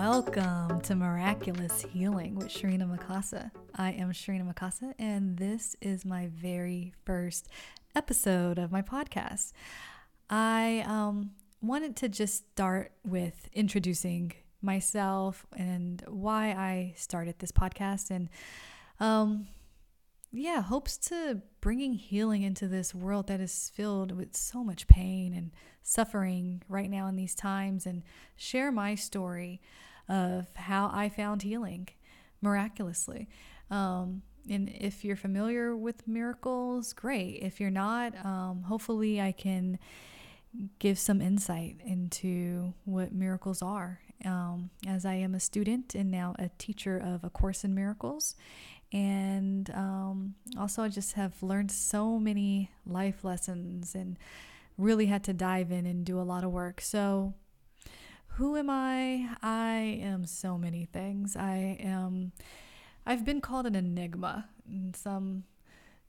Welcome to Miraculous Healing with Sherina Mikasa. I am Sherina Mikasa, and this is my very first episode of my podcast. I um, wanted to just start with introducing myself and why I started this podcast, and um, yeah, hopes to bringing healing into this world that is filled with so much pain and suffering right now in these times and share my story of how I found healing miraculously. Um, and if you're familiar with miracles, great. If you're not, um, hopefully I can give some insight into what miracles are. Um, as I am a student and now a teacher of A Course in Miracles. And um, also, I just have learned so many life lessons and really had to dive in and do a lot of work. So, who am I? I am so many things. I am, I've been called an enigma. And some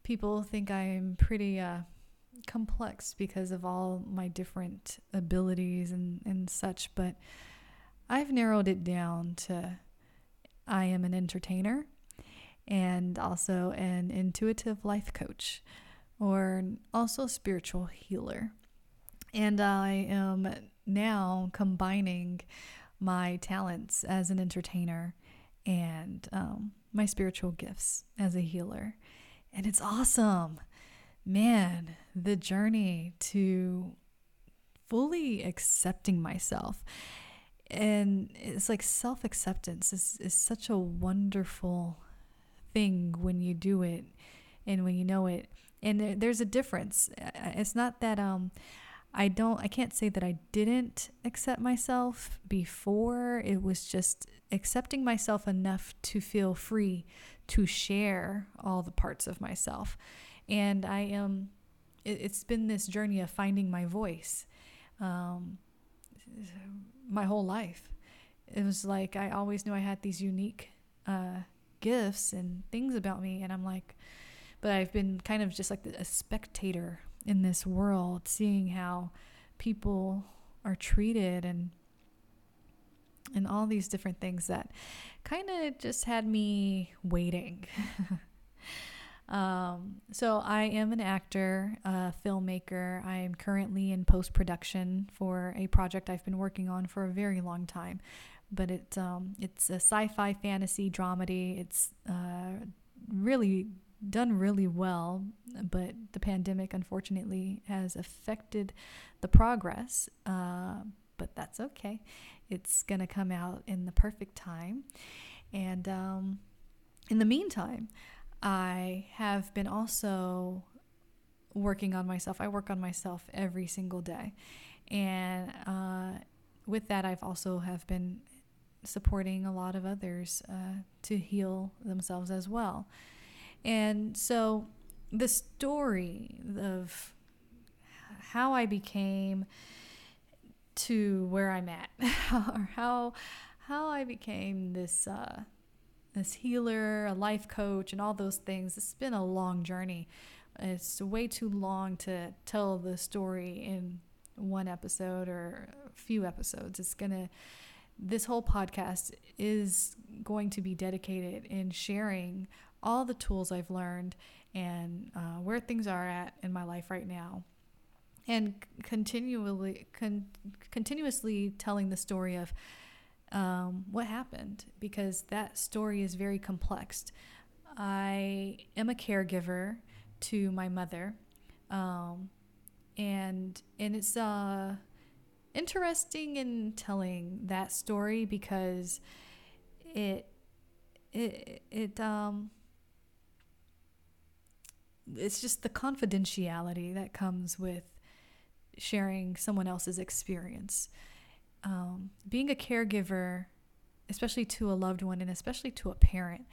people think I'm pretty uh, complex because of all my different abilities and, and such, but I've narrowed it down to I am an entertainer and also an intuitive life coach or also spiritual healer. And I am now combining my talents as an entertainer and um, my spiritual gifts as a healer. And it's awesome. Man, the journey to fully accepting myself. And it's like self acceptance is, is such a wonderful thing when you do it and when you know it. And there, there's a difference. It's not that um, I don't, I can't say that I didn't accept myself before. It was just accepting myself enough to feel free to share all the parts of myself. And I am, it, has been this journey of finding my voice um, my whole life. It was like I always knew I had these unique uh, gifts and things about me. And I'm like, but I've been kind of just like a spectator in this world, seeing how people are treated and and all these different things that kind of just had me waiting. um, so I am an actor, a filmmaker. I am currently in post production for a project I've been working on for a very long time but it's um, it's a sci-fi fantasy dramedy. It's uh, really done really well, but the pandemic unfortunately has affected the progress. Uh, but that's okay. It's gonna come out in the perfect time, and um, in the meantime, I have been also working on myself. I work on myself every single day, and uh, with that, I've also have been supporting a lot of others uh, to heal themselves as well. And so the story of how I became to where I'm at, or how how I became this uh, this healer, a life coach, and all those things. It's been a long journey. It's way too long to tell the story in one episode or a few episodes. It's gonna this whole podcast is going to be dedicated in sharing all the tools I've learned and uh, where things are at in my life right now. And continually, con- continuously telling the story of um, what happened because that story is very complex. I am a caregiver to my mother, um, and and it's uh interesting in telling that story because it it it um it's just the confidentiality that comes with sharing someone else's experience. Um, being a caregiver, especially to a loved one and especially to a parent,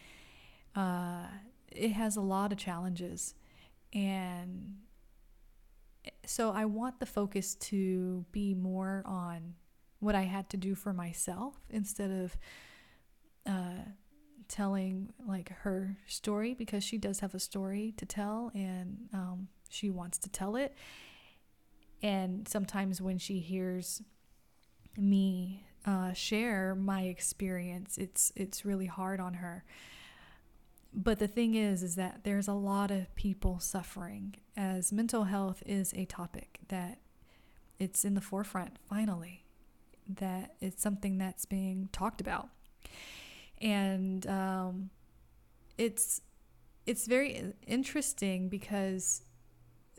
uh, it has a lot of challenges. And so I want the focus to be more on what I had to do for myself instead of uh, telling like her story because she does have a story to tell and um, she wants to tell it. And sometimes when she hears me uh, share my experience. It's it's really hard on her. But the thing is, is that there's a lot of people suffering as mental health is a topic that it's in the forefront finally, that it's something that's being talked about, and um, it's it's very interesting because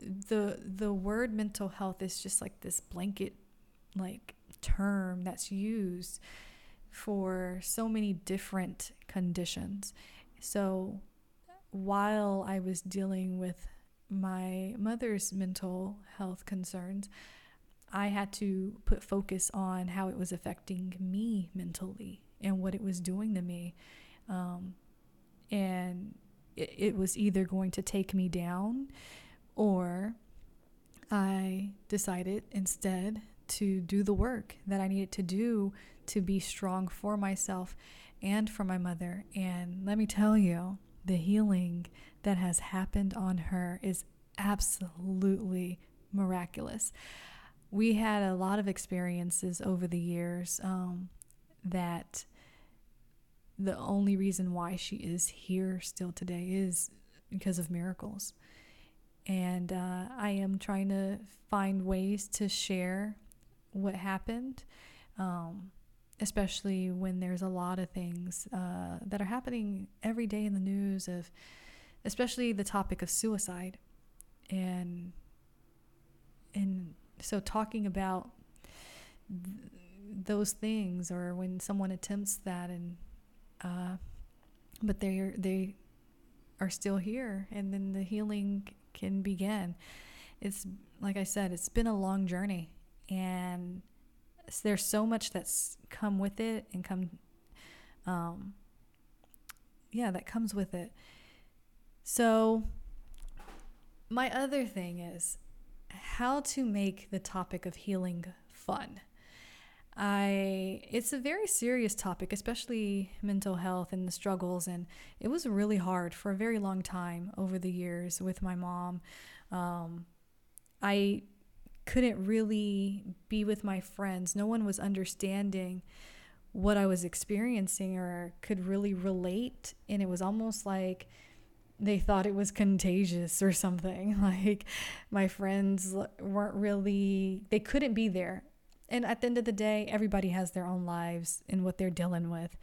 the the word mental health is just like this blanket like term that's used for so many different conditions. So while I was dealing with my mother's mental health concerns, I had to put focus on how it was affecting me mentally and what it was doing to me. Um, and it, it was either going to take me down or I decided instead to do the work that I needed to do to be strong for myself and for my mother. And let me tell you, the healing that has happened on her is absolutely miraculous. We had a lot of experiences over the years um, that the only reason why she is here still today is because of miracles. And uh, I am trying to find ways to share what happened, um, especially when there's a lot of things uh, that are happening every day in the news of, especially the topic of suicide, and and so talking about th- those things or when someone attempts that and uh, but they are they are still here and then the healing can begin. It's like i said it's been a long journey and there's so much that's come with it and come um yeah that comes with it. So my other thing is how to make the topic of healing fun I it's a very serious topic, especially mental health and the struggles and it was really hard for a very long time over the years with my mom. Um, I couldn't really be with my friends. No one was understanding what I was experiencing or could really relate. And it was almost like they thought it was contagious or something. Like my friends weren't really, they couldn't be there. And at the end of the day, everybody has their own lives and what they're dealing with.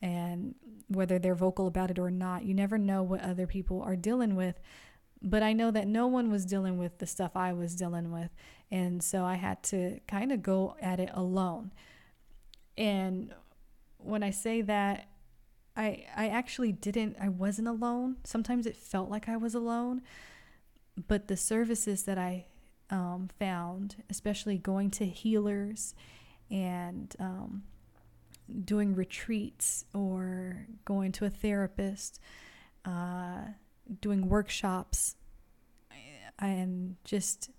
And whether they're vocal about it or not, you never know what other people are dealing with. But I know that no one was dealing with the stuff I was dealing with. And so I had to kind of go at it alone. And when I say that, I I actually didn't I wasn't alone. Sometimes it felt like I was alone. But the services that I um, found, especially going to healers and um, doing retreats or going to a therapist, uh, doing workshops, and just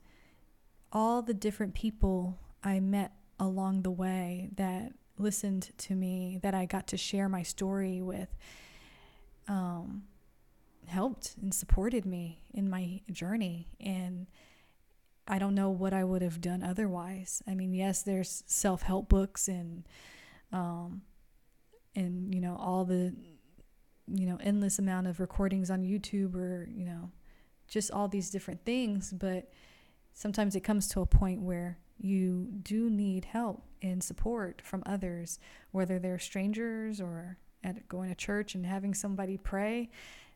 all the different people I met along the way that listened to me, that I got to share my story with, um, helped and supported me in my journey. And I don't know what I would have done otherwise. I mean, yes, there's self help books and, um, and you know all the, you know, endless amount of recordings on YouTube or you know, just all these different things. But sometimes it comes to a point where you do need help and support from others, whether they're strangers or at going to church and having somebody pray.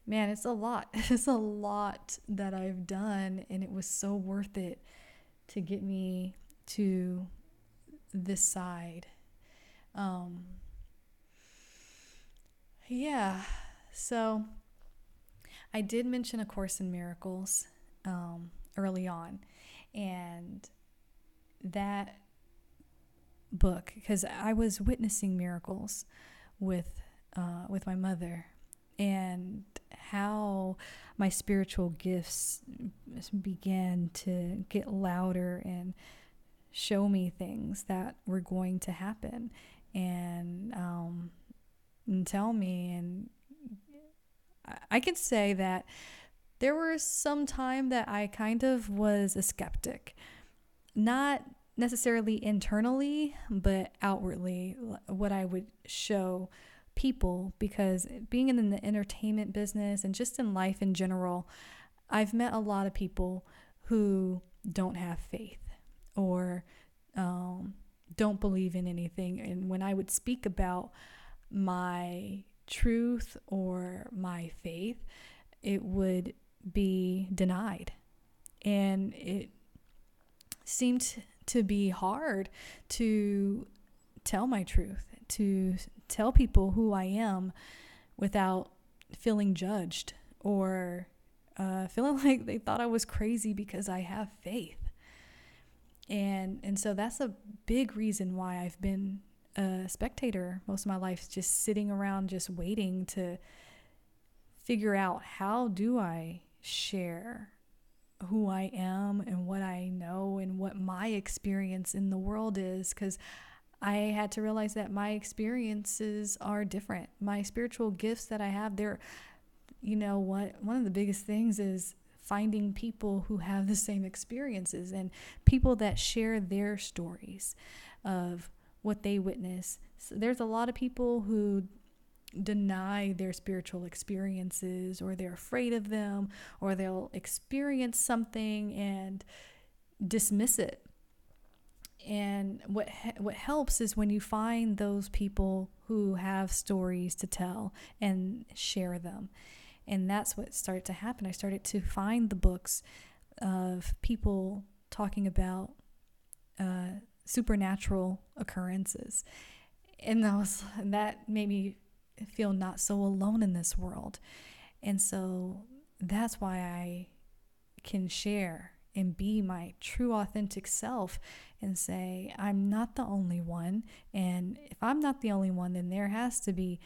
Man, it's a lot. It's a lot that I've done, and it was so worth it to get me to this side. Um, yeah, so I did mention A Course in Miracles um, early on, and that book because I was witnessing miracles with uh, with my mother and how my spiritual gifts began to get louder and show me things that were going to happen and um, and tell me. And I can say that there was some time that I kind of was a skeptic. Not necessarily internally, but outwardly, what I would show people because being in the entertainment business and just in life in general, I've met a lot of people who don't have faith or um, don't believe in anything. And when I would speak about my truth or my faith, it would be denied. And it seemed to be hard to tell my truth, to tell people who I am without feeling judged or uh, feeling like they thought I was crazy because I have faith. And and so that's a big reason why I've been a spectator most of my life, just sitting around, just waiting to figure out how do I share who I am and what I know and what my experience in the world is because I had to realize that my experiences are different. My spiritual gifts that I have, they're, you know, what one of the biggest things is finding people who have the same experiences and people that share their stories of what they witness. So there's a lot of people who deny their spiritual experiences or they're afraid of them or they'll experience something and dismiss it and what what helps is when you find those people who have stories to tell and share them. And that's what started to happen. I started to find the books of people talking about uh, supernatural occurrences, and that was that made me feel not so alone in this world. And so that's why I can share and be my true authentic self and say, I'm not the only one. And if I'm not the only one, then there has to be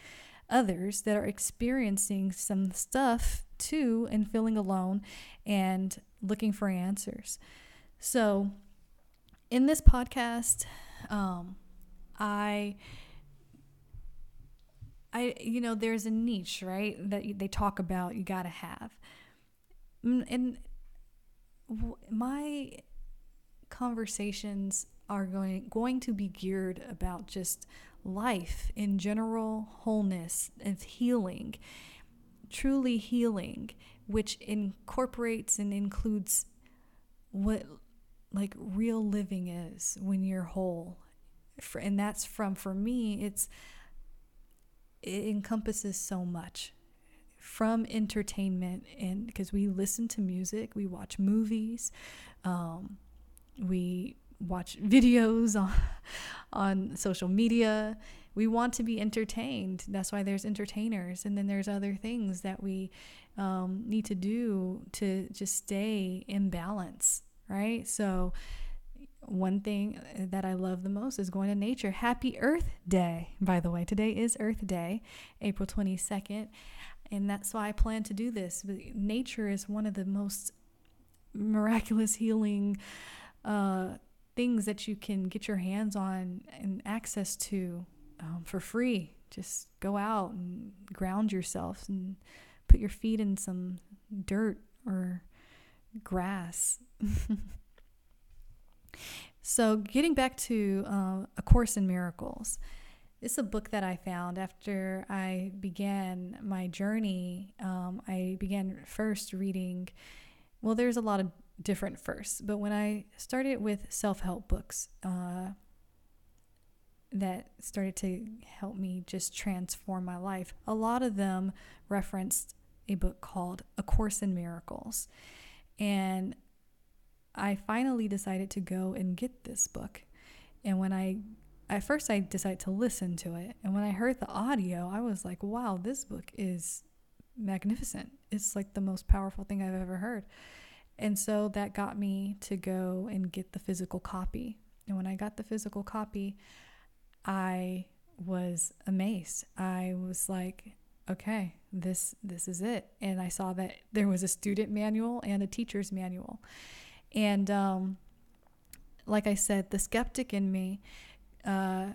others that are experiencing some stuff too and feeling alone and looking for answers. So, in this podcast, um, I. I, you know, there's a niche, right, that they talk about you got to have. And my conversations are going going to be geared about just life in general, wholeness and healing, truly healing, which incorporates and includes what like real living is when you're whole. For, and that's from for me it's it encompasses so much from entertainment and because we listen to music, we watch movies, um, we watch videos on, on social media. We want to be entertained. That's why there's entertainers. And then there's other things that we um, need to do to just stay in balance, right? So, one thing that I love the most is going to nature. Happy Earth Day, by the way. Today is Earth Day, April 22nd. And that's why I plan to do this. Nature is one of the most miraculous healing uh, things that you can get your hands on and access to um, for free. Just go out and ground yourself and put your feet in some dirt or grass. so, getting back to uh, A Course in Miracles. It's a book that I found after I began my journey. Um, I began first reading, well, there's a lot of different firsts, but when I started with self help books, uh, that started to help me just transform my life. A lot of them referenced a book called A Course in Miracles. And I finally decided to go and get this book. And when I at first I decided to listen to it. And when I heard the audio, I was like, wow, this book is magnificent. It's like the most powerful thing I've ever heard. And so that got me to go and get the physical copy. And when I got the physical copy, I was amazed. I was like, okay, this this is it. And I saw that there was a student manual and a teacher's manual. And um, like I said, the skeptic in me uh,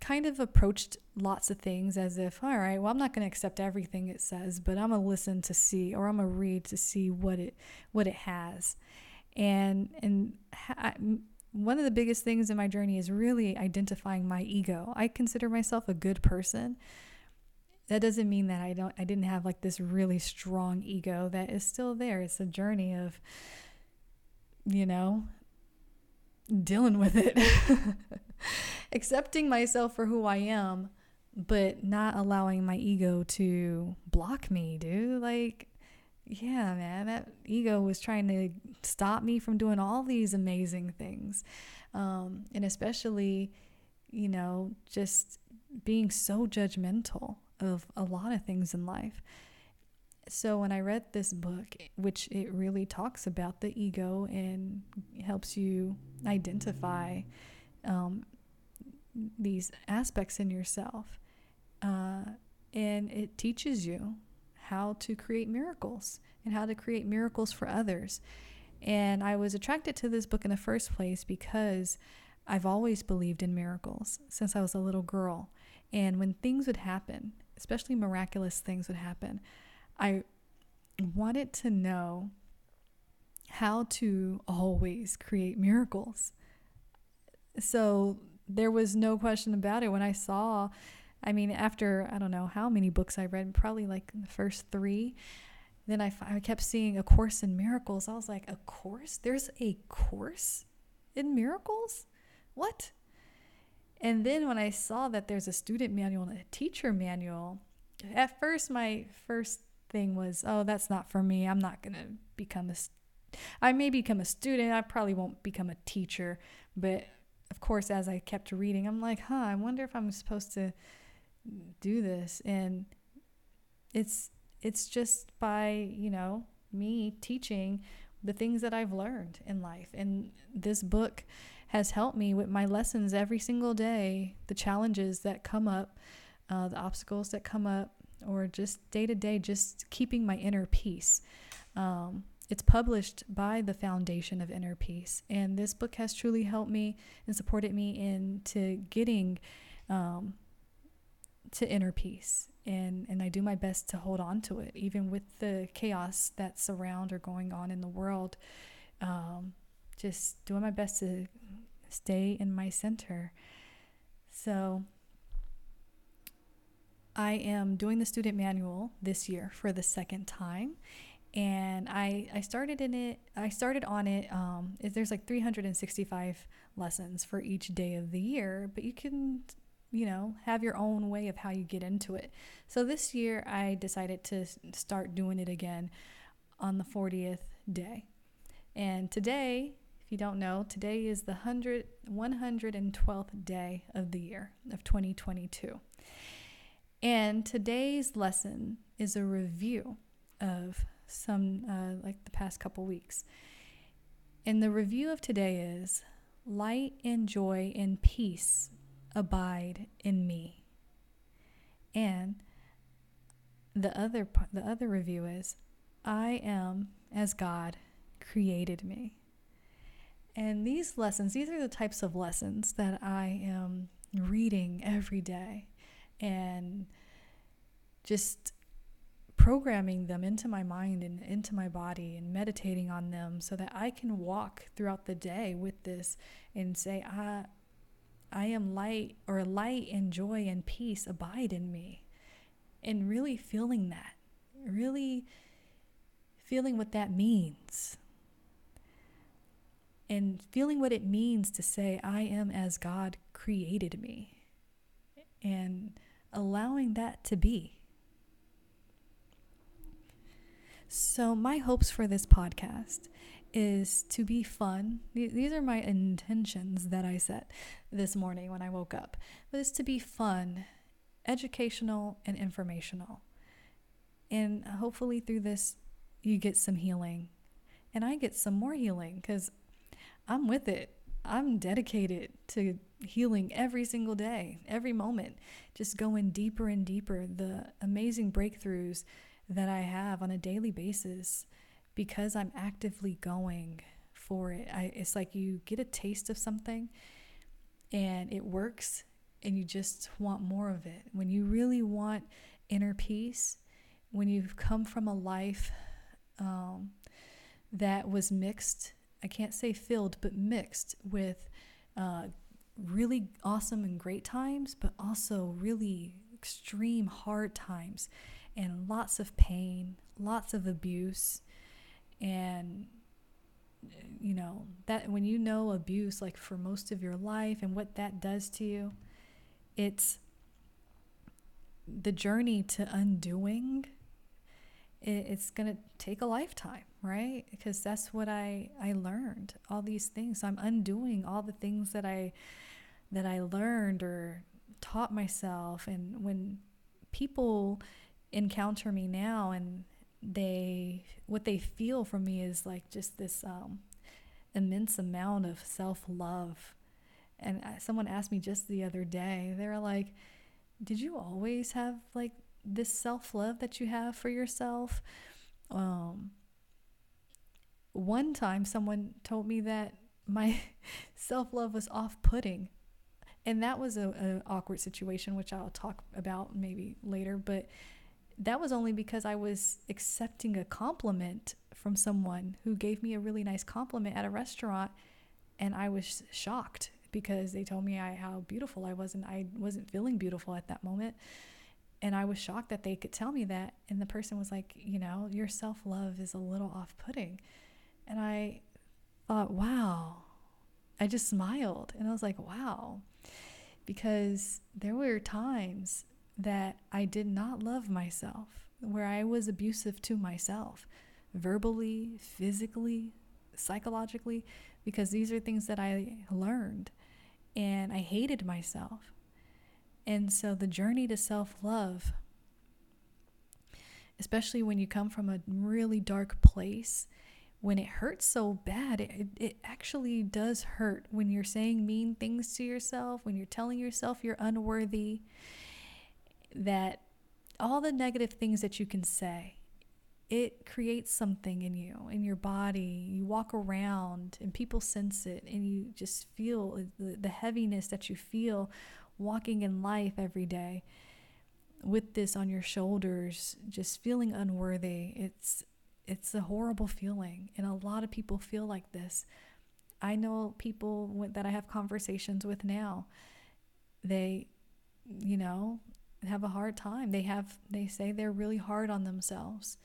kind of approached lots of things as if, all right, well, I'm not going to accept everything it says, but I'm gonna listen to see, or I'm gonna read to see what it what it has, and and ha- one of the biggest things in my journey is really identifying my ego. I consider myself a good person. That doesn't mean that I don't I didn't have like this really strong ego that is still there. It's a journey of you know, dealing with it. Accepting myself for who I am, but not allowing my ego to block me, dude. Like yeah, man, that ego was trying to stop me from doing all these amazing things. Um, and especially, you know, just being so judgmental of a lot of things in life. So when I read this book, which it really talks about the ego and helps you identify um, these aspects in yourself, uh, and it teaches you how to create miracles and how to create miracles for others. And I was attracted to this book in the first place because I've always believed in miracles since I was a little girl. And when things would happen, especially miraculous things would happen, I wanted to know how to always create miracles. So there was no question about it when I saw I mean, after I don't know how many books I read, probably like the first three, then I, I kept seeing A Course in Miracles. I was like, A course? There's a course in miracles? What? And then when I saw that there's a student manual and a teacher manual, at first my first thing was, oh, that's not for me. I'm not going to become a I may become a student. I probably won't become a teacher, but of course as I kept reading, I'm like, "Huh, I wonder if I'm supposed to do this and it's it's just by you know me teaching the things that I've learned in life. And this book has helped me with my lessons every single day the challenges that come up uh, the obstacles that come up or just day to day just keeping my inner peace. Um, it's published by the Foundation of Inner Peace, and this book has truly helped me and supported me into getting um, to inner peace and and I do my best to hold on to it even with the chaos that's around or going on in the world. Um, just doing my best to stay in my center. So I am doing the student manual this year for the second time and I, I started in it I started on it um, there's like 365 lessons for each day of the year but you can you know, have your own way of how you get into it. So this year I decided to start doing it again on the 40th day. And today, if you don't know, today is the 100, 112th day of the year of 2022. And today's lesson is a review of some, uh, like the past couple weeks. And the review of today is light and joy and peace abide in me. And the other the other review is I am as God created me. And these lessons, these are the types of lessons that I am reading every day and just programming them into my mind and into my body and meditating on them so that I can walk throughout the day with this and say, I, I am light, or light and joy and peace abide in me. And really feeling that, really feeling what that means. And feeling what it means to say, I am as God created me. And allowing that to be. So, my hopes for this podcast is to be fun. These are my intentions that I set this morning when I woke up. But it's to be fun, educational, and informational. And hopefully through this, you get some healing. And I get some more healing because I'm with it. I'm dedicated to healing every single day, every moment, just going deeper and deeper. The amazing breakthroughs that I have on a daily basis because I'm actively going for it. I, it's like you get a taste of something and it works and you just want more of it. When you really want inner peace, when you've come from a life um, that was mixed I can't say filled, but mixed with uh, really awesome and great times, but also really extreme hard times and lots of pain, lots of abuse. And, you know, that when you know abuse, like for most of your life and what that does to you, it's the journey to undoing it's going to take a lifetime right? Because that's what i i learned all these things. So i'm undoing all the things that i that i learned or taught myself. And when people encounter me now and they what they feel from me is like just this um, immense amount of self-love. And someone asked me just the other day they were like did you always have like this self-love that you have for yourself? Um one time someone told me that my self-love was off-putting. And that was a, a awkward situation which i'll talk about maybe later but that was only because i was accepting a compliment from someone who gave me a really nice compliment at a restaurant and i was shocked because they told me I, how beautiful i was and i wasn't feeling beautiful at that moment. And i was shocked that they could tell me that. And the person was like you know your self-love is a little off-putting. And i thought wow. I just smiled. And i was like wow. Because there were times that I did not love myself, where I was abusive to myself, verbally, physically, psychologically, because these are things that I learned and I hated myself. And so the journey to self love, especially when you come from a really dark place, when it hurts so bad, it, it actually does hurt when you're saying mean things to yourself, when you're telling yourself you're unworthy, that all the negative things that you can say, it creates something in you, in your body. You walk around and people sense it, and you just feel the, the heaviness that you feel walking in life every day with this on your shoulders, just feeling unworthy. It's it's a horrible feeling, and a lot of people feel like this. I know people that I have conversations with now. They, you know, have a hard time. They have they say they're really hard on themselves.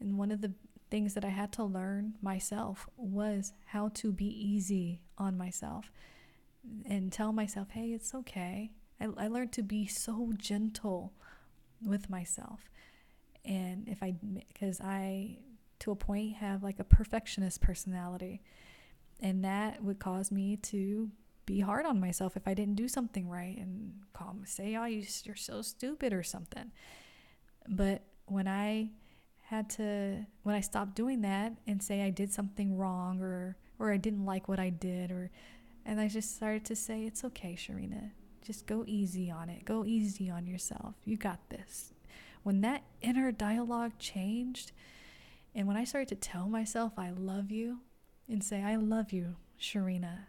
And one of the things that I had to learn myself was how to be easy on myself and tell myself, "Hey, it's okay." I, I learned to be so gentle with myself. And if I, because I to a point have like a perfectionist personality. And that would cause me to be hard on myself if I didn't do something right and call me, say, oh, you're so stupid or something. But when I had to, when I stopped doing that and say I did something wrong or, or I didn't like what I did, or, and I just started to say, it's okay, Sherina. Just go easy on it. Go easy on yourself. You got this. When that inner dialogue changed, and when I started to tell myself I love you and say, I love you, Sherina,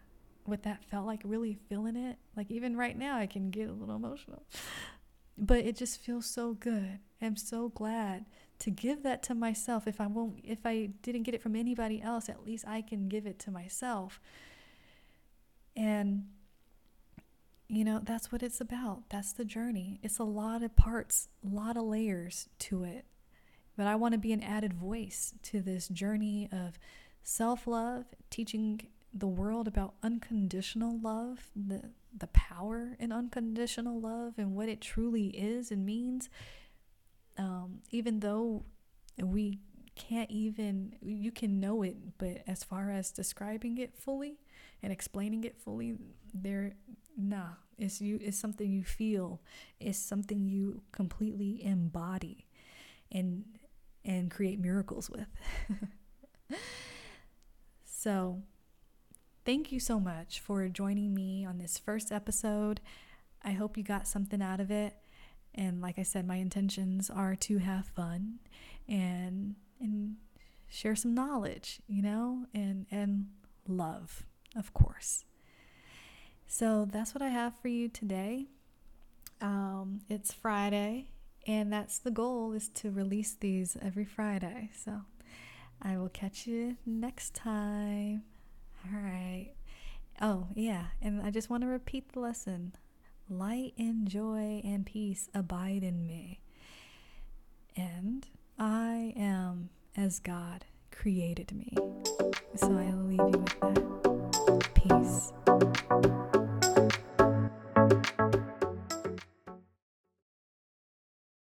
what that felt like, really feeling it, like even right now, I can get a little emotional. But it just feels so good. I'm so glad to give that to myself. If I won't, if I didn't get it from anybody else, at least I can give it to myself. And you know, that's what it's about. That's the journey. It's a lot of parts, a lot of layers to it. But I want to be an added voice to this journey of self love, teaching the world about unconditional love, the, the power in unconditional love, and what it truly is and means. Um, even though we can't even, you can know it, but as far as describing it fully and explaining it fully, there, nah, it's you. It's something you feel. It's something you completely embody, and and create miracles with. so, thank you so much for joining me on this first episode. I hope you got something out of it. And like I said, my intentions are to have fun and and share some knowledge, you know, and and love, of course. So that's what I have for you today. Um, it's Friday, and that's the goal is to release these every Friday. So I will catch you next time. All right. Oh, yeah. And I just want to repeat the lesson light and joy and peace abide in me. And I am as God created me. So I leave you with that. Peace.